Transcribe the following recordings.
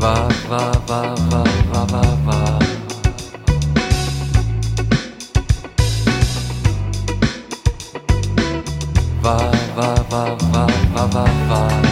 va, va, va, va, va, va, va. Va, va, va, va, va, va, va.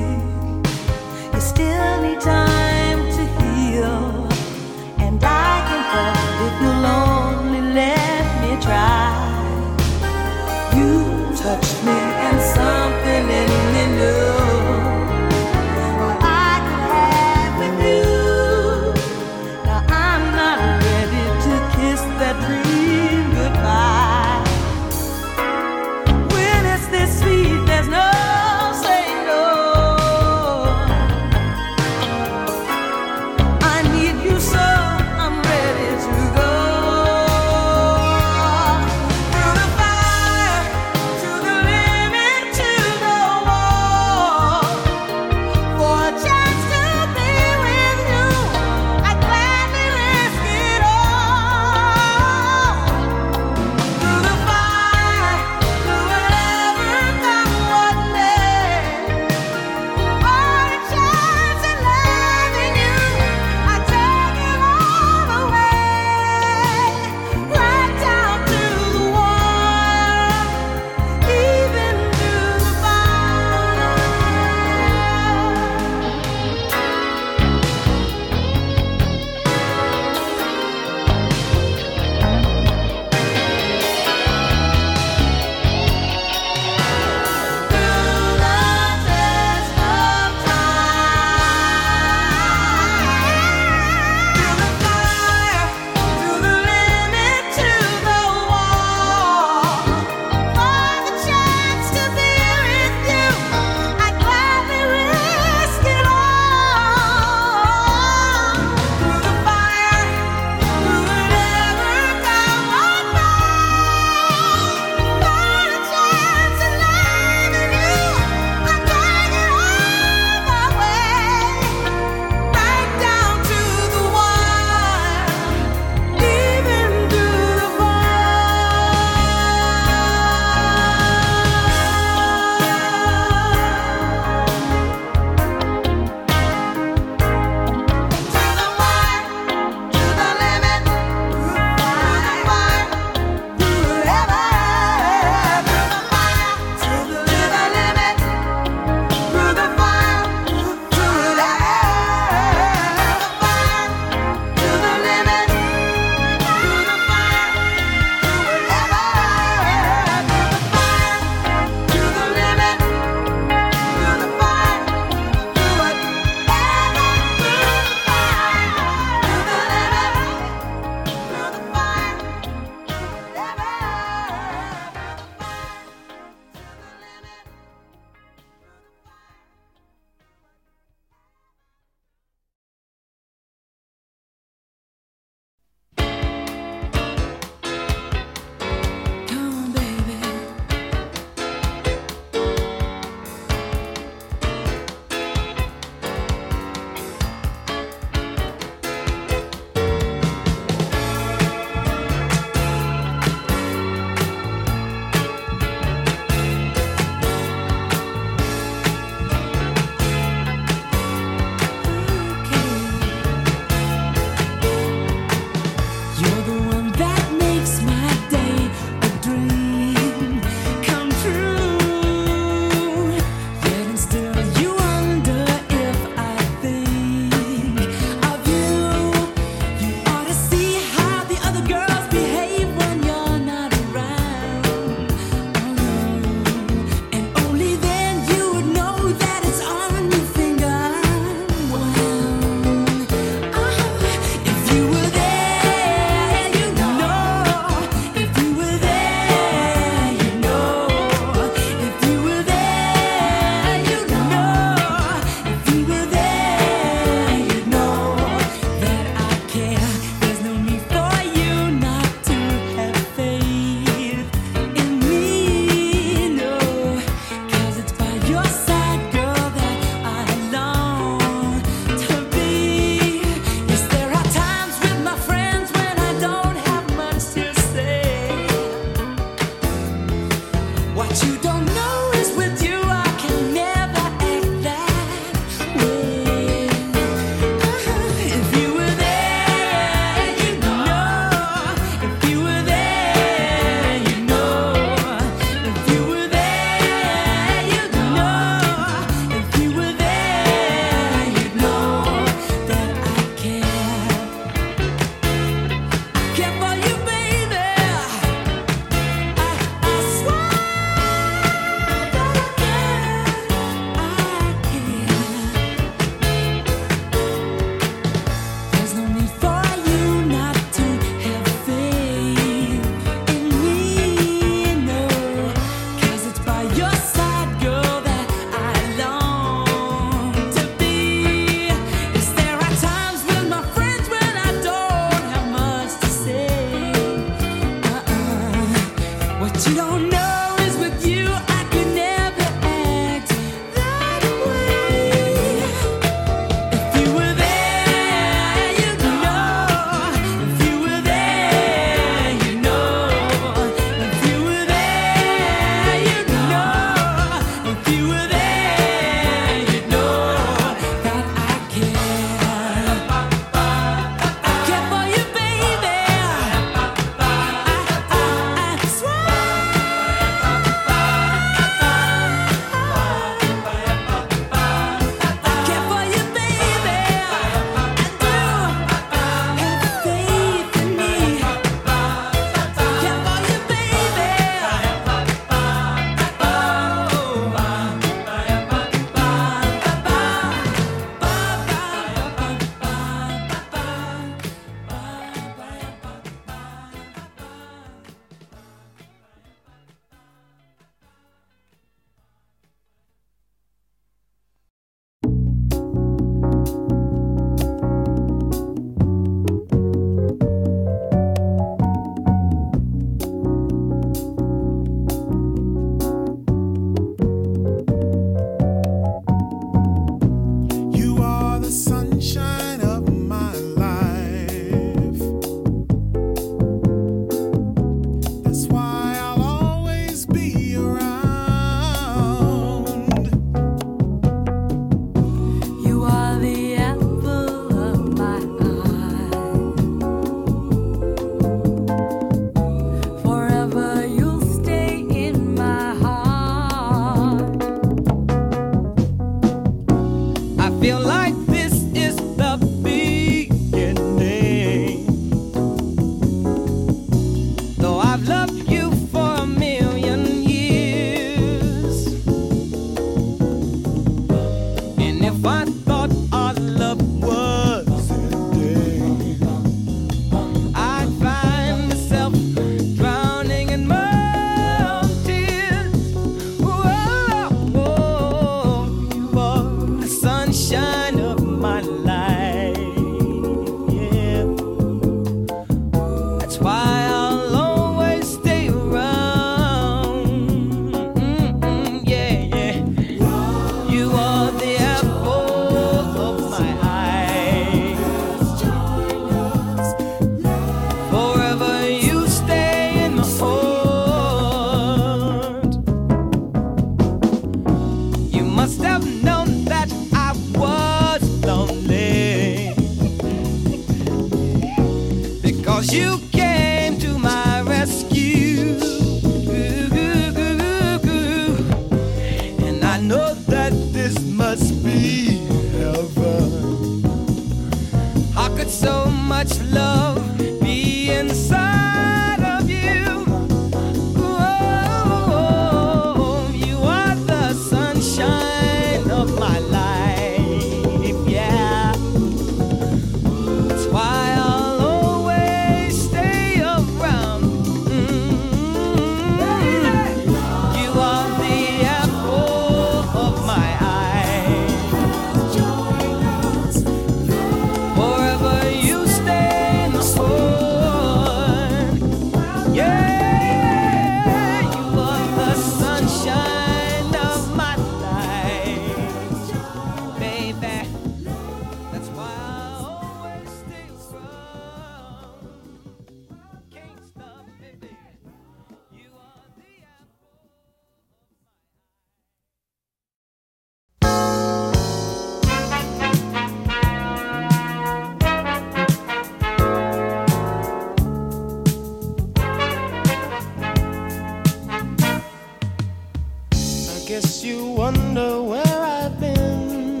Guess you wonder where I've been.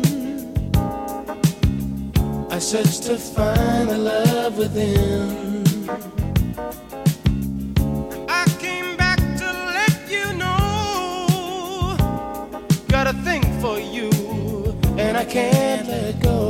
I searched to find the love within. I came back to let you know. Got a thing for you, and I can't let go.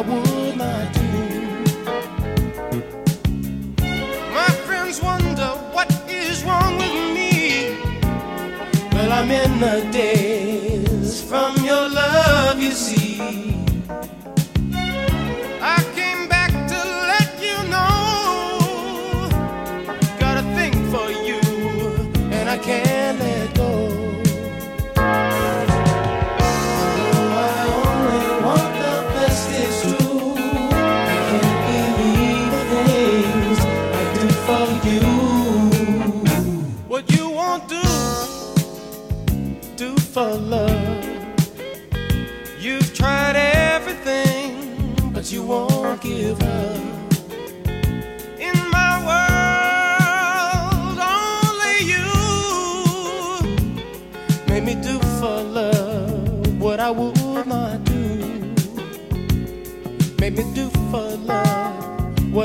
I would.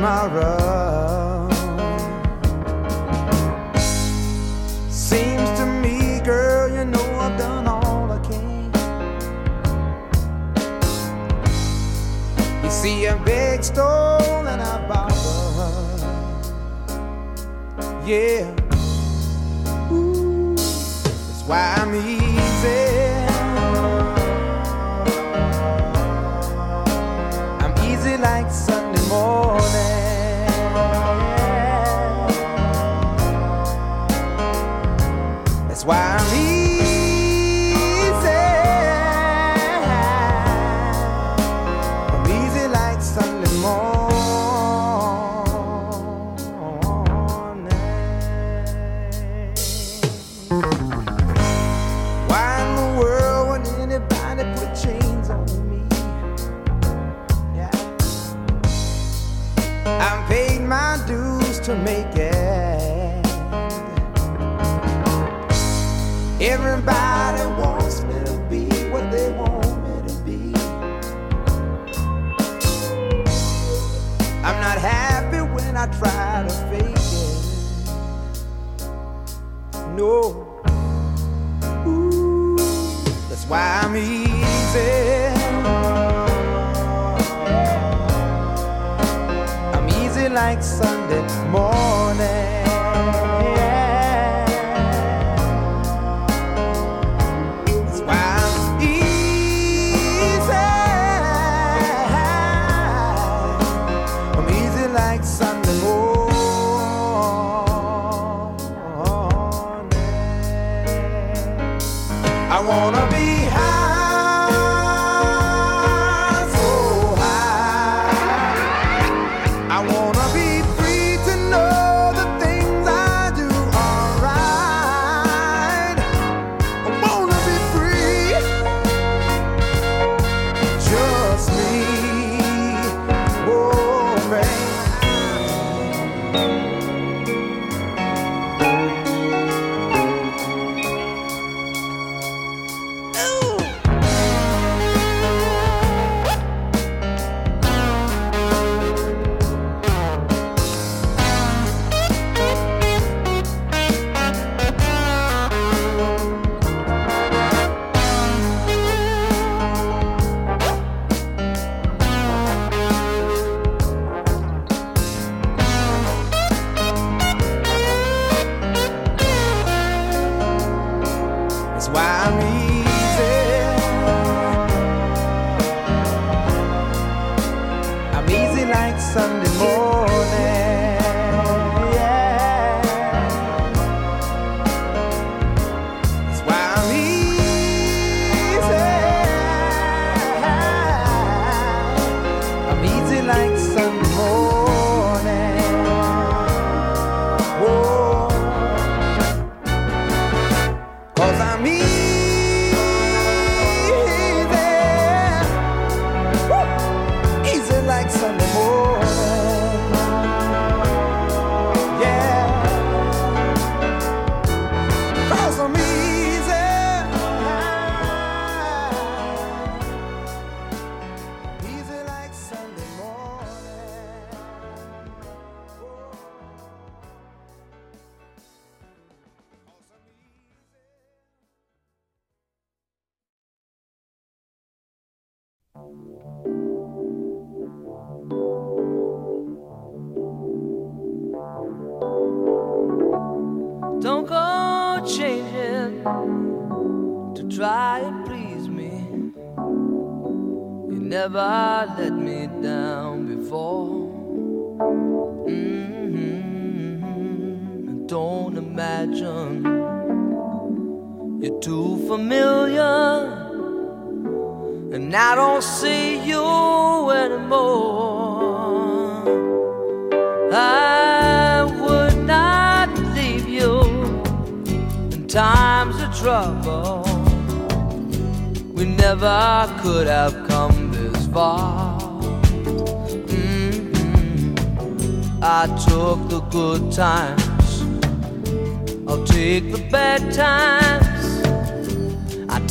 you tomorrow.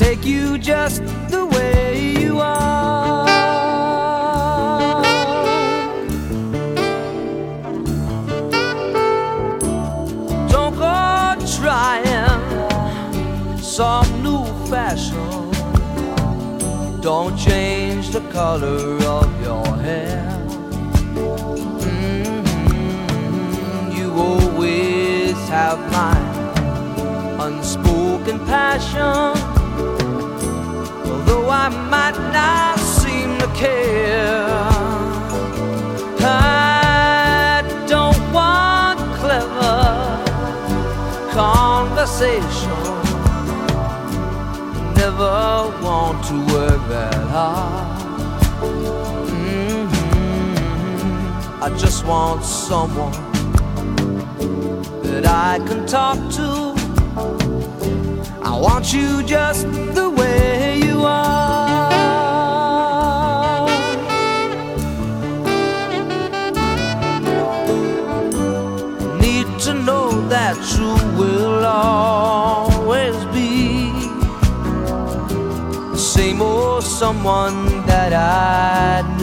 Take you just the way you are. Don't go trying some new fashion. Don't change the color of your hair. Mhm, You always have my unspoken passion. I might not seem to care, I don't want clever conversation. Never want to work that hard. Mhm. I just want someone that I can talk to. I want you just the way you are. Need to know that you will always be the same old someone that I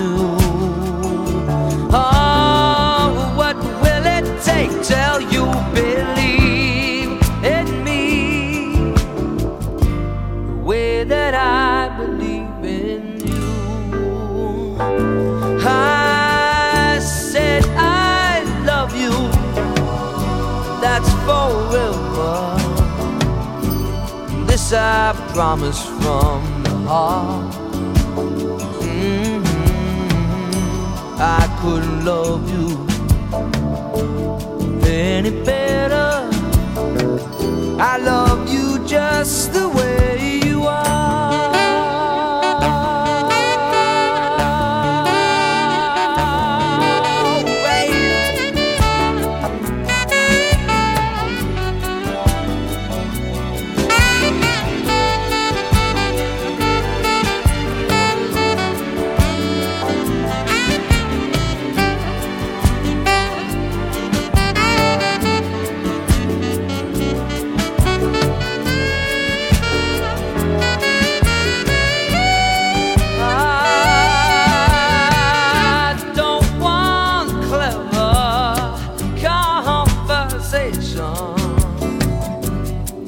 This I promise from the heart. Mhm. I couldn't love you any better. I love you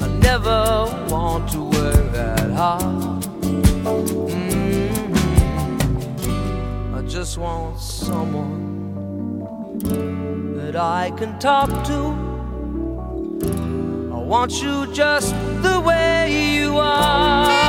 I never want to work that hard. Mhm. I just want someone that I can talk to. I want you just the way you are.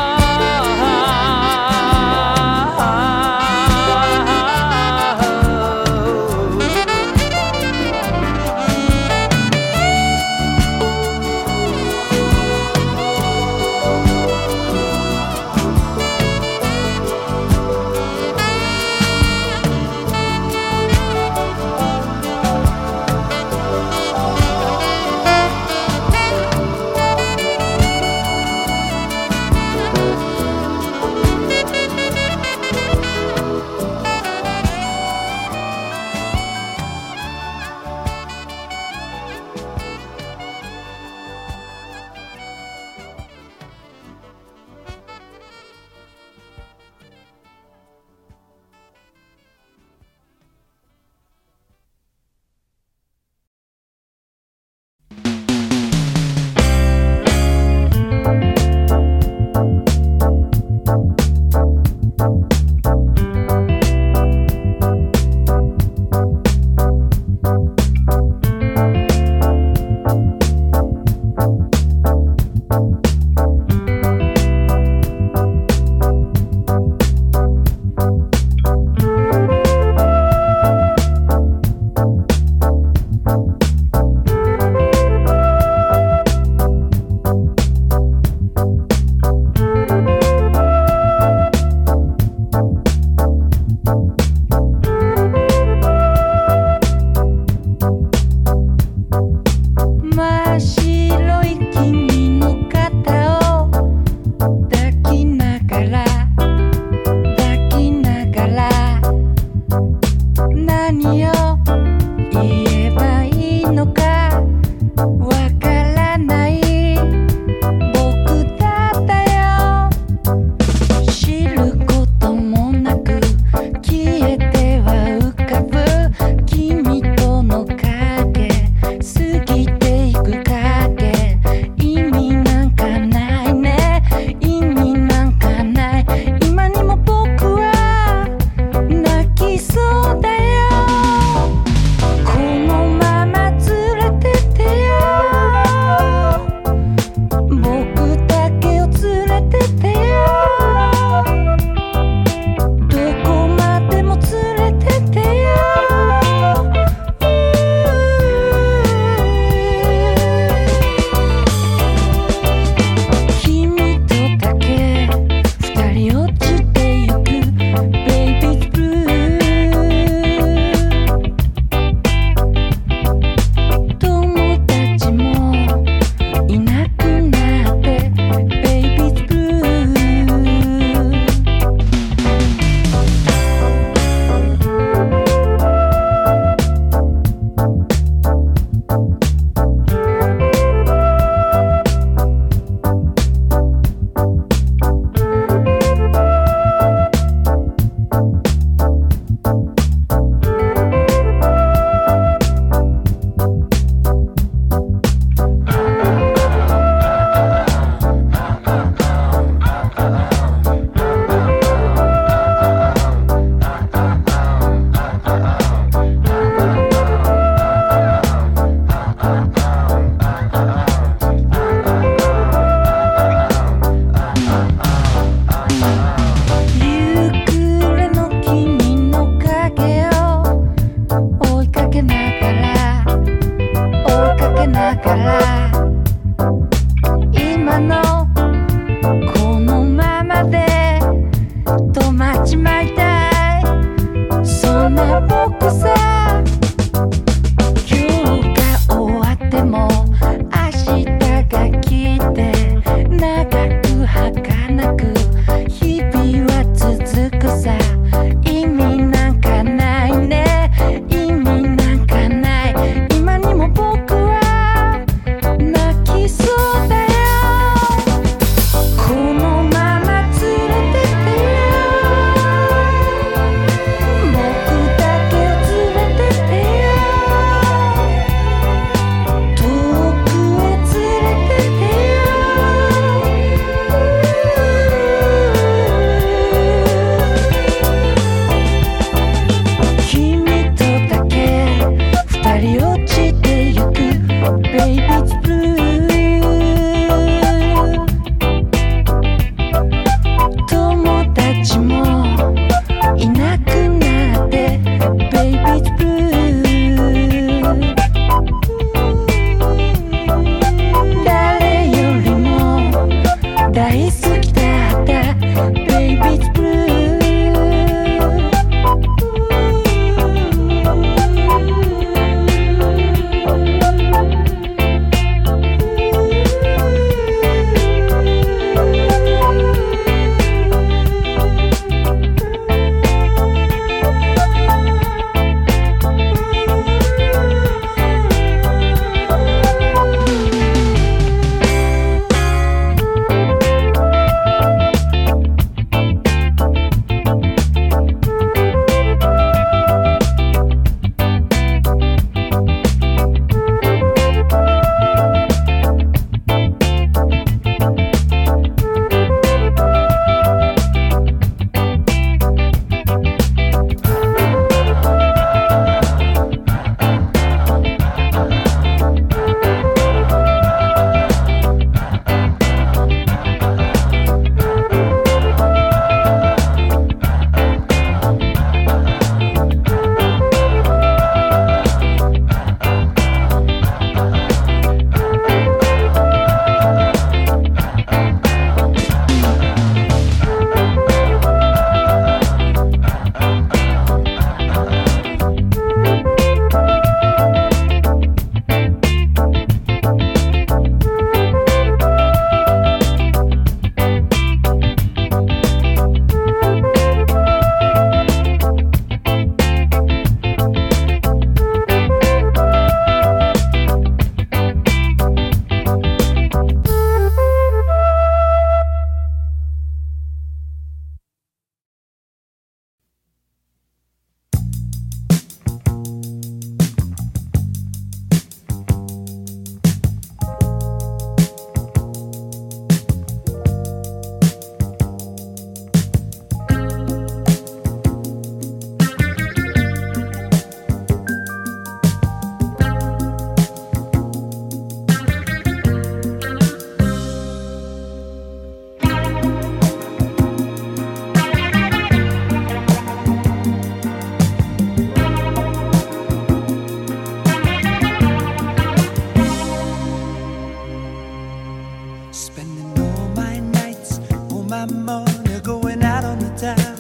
time.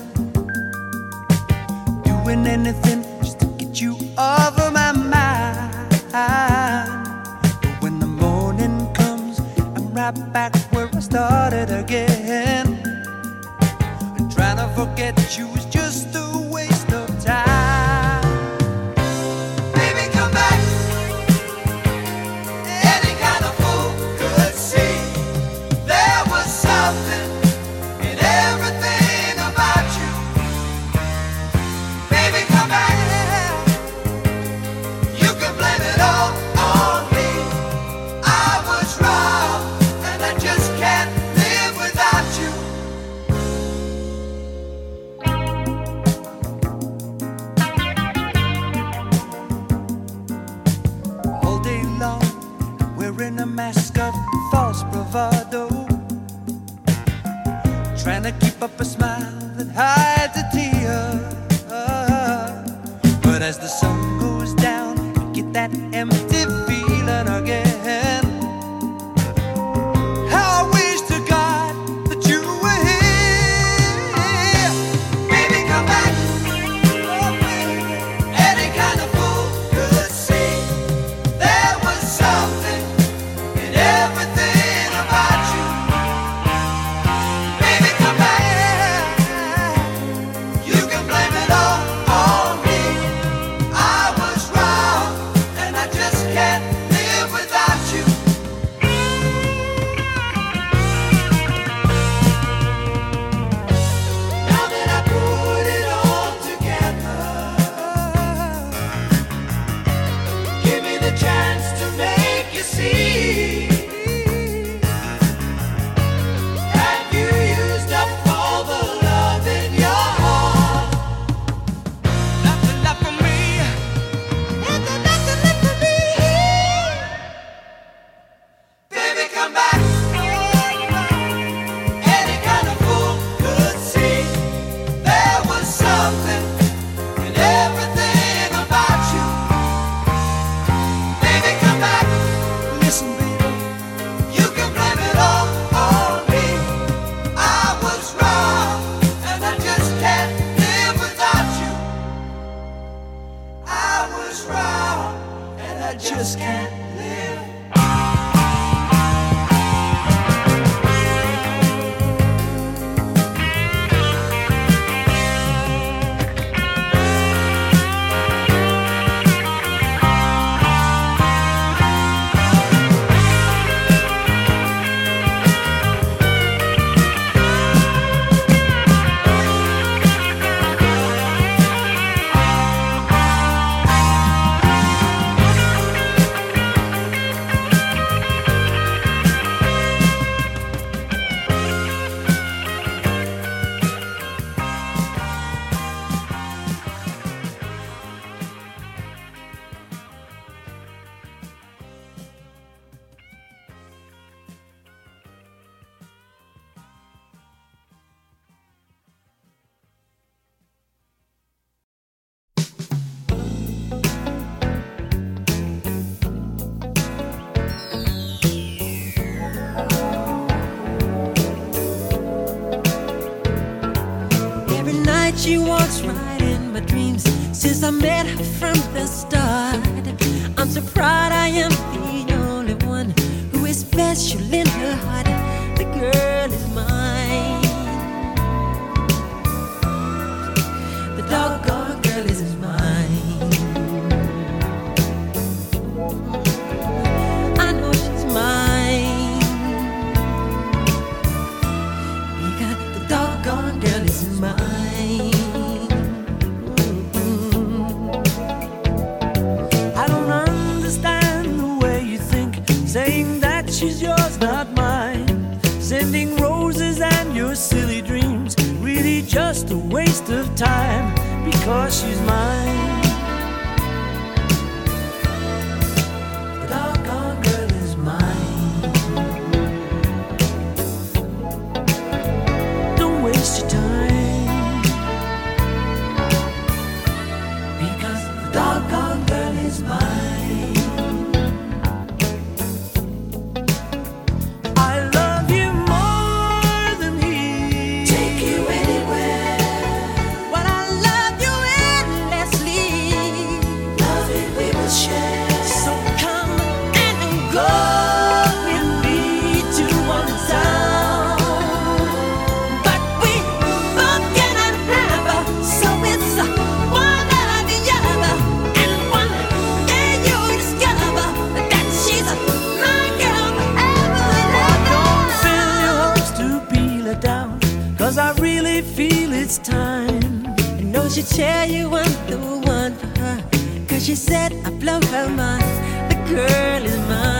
Doing anything just to get you off of my mind. But when the morning comes, I'm right back where I started again. Trying to forget you. up a smile. it's time. I know she'd tell you I'm the one for her. Cause she said I blow her mind. The girl is mine.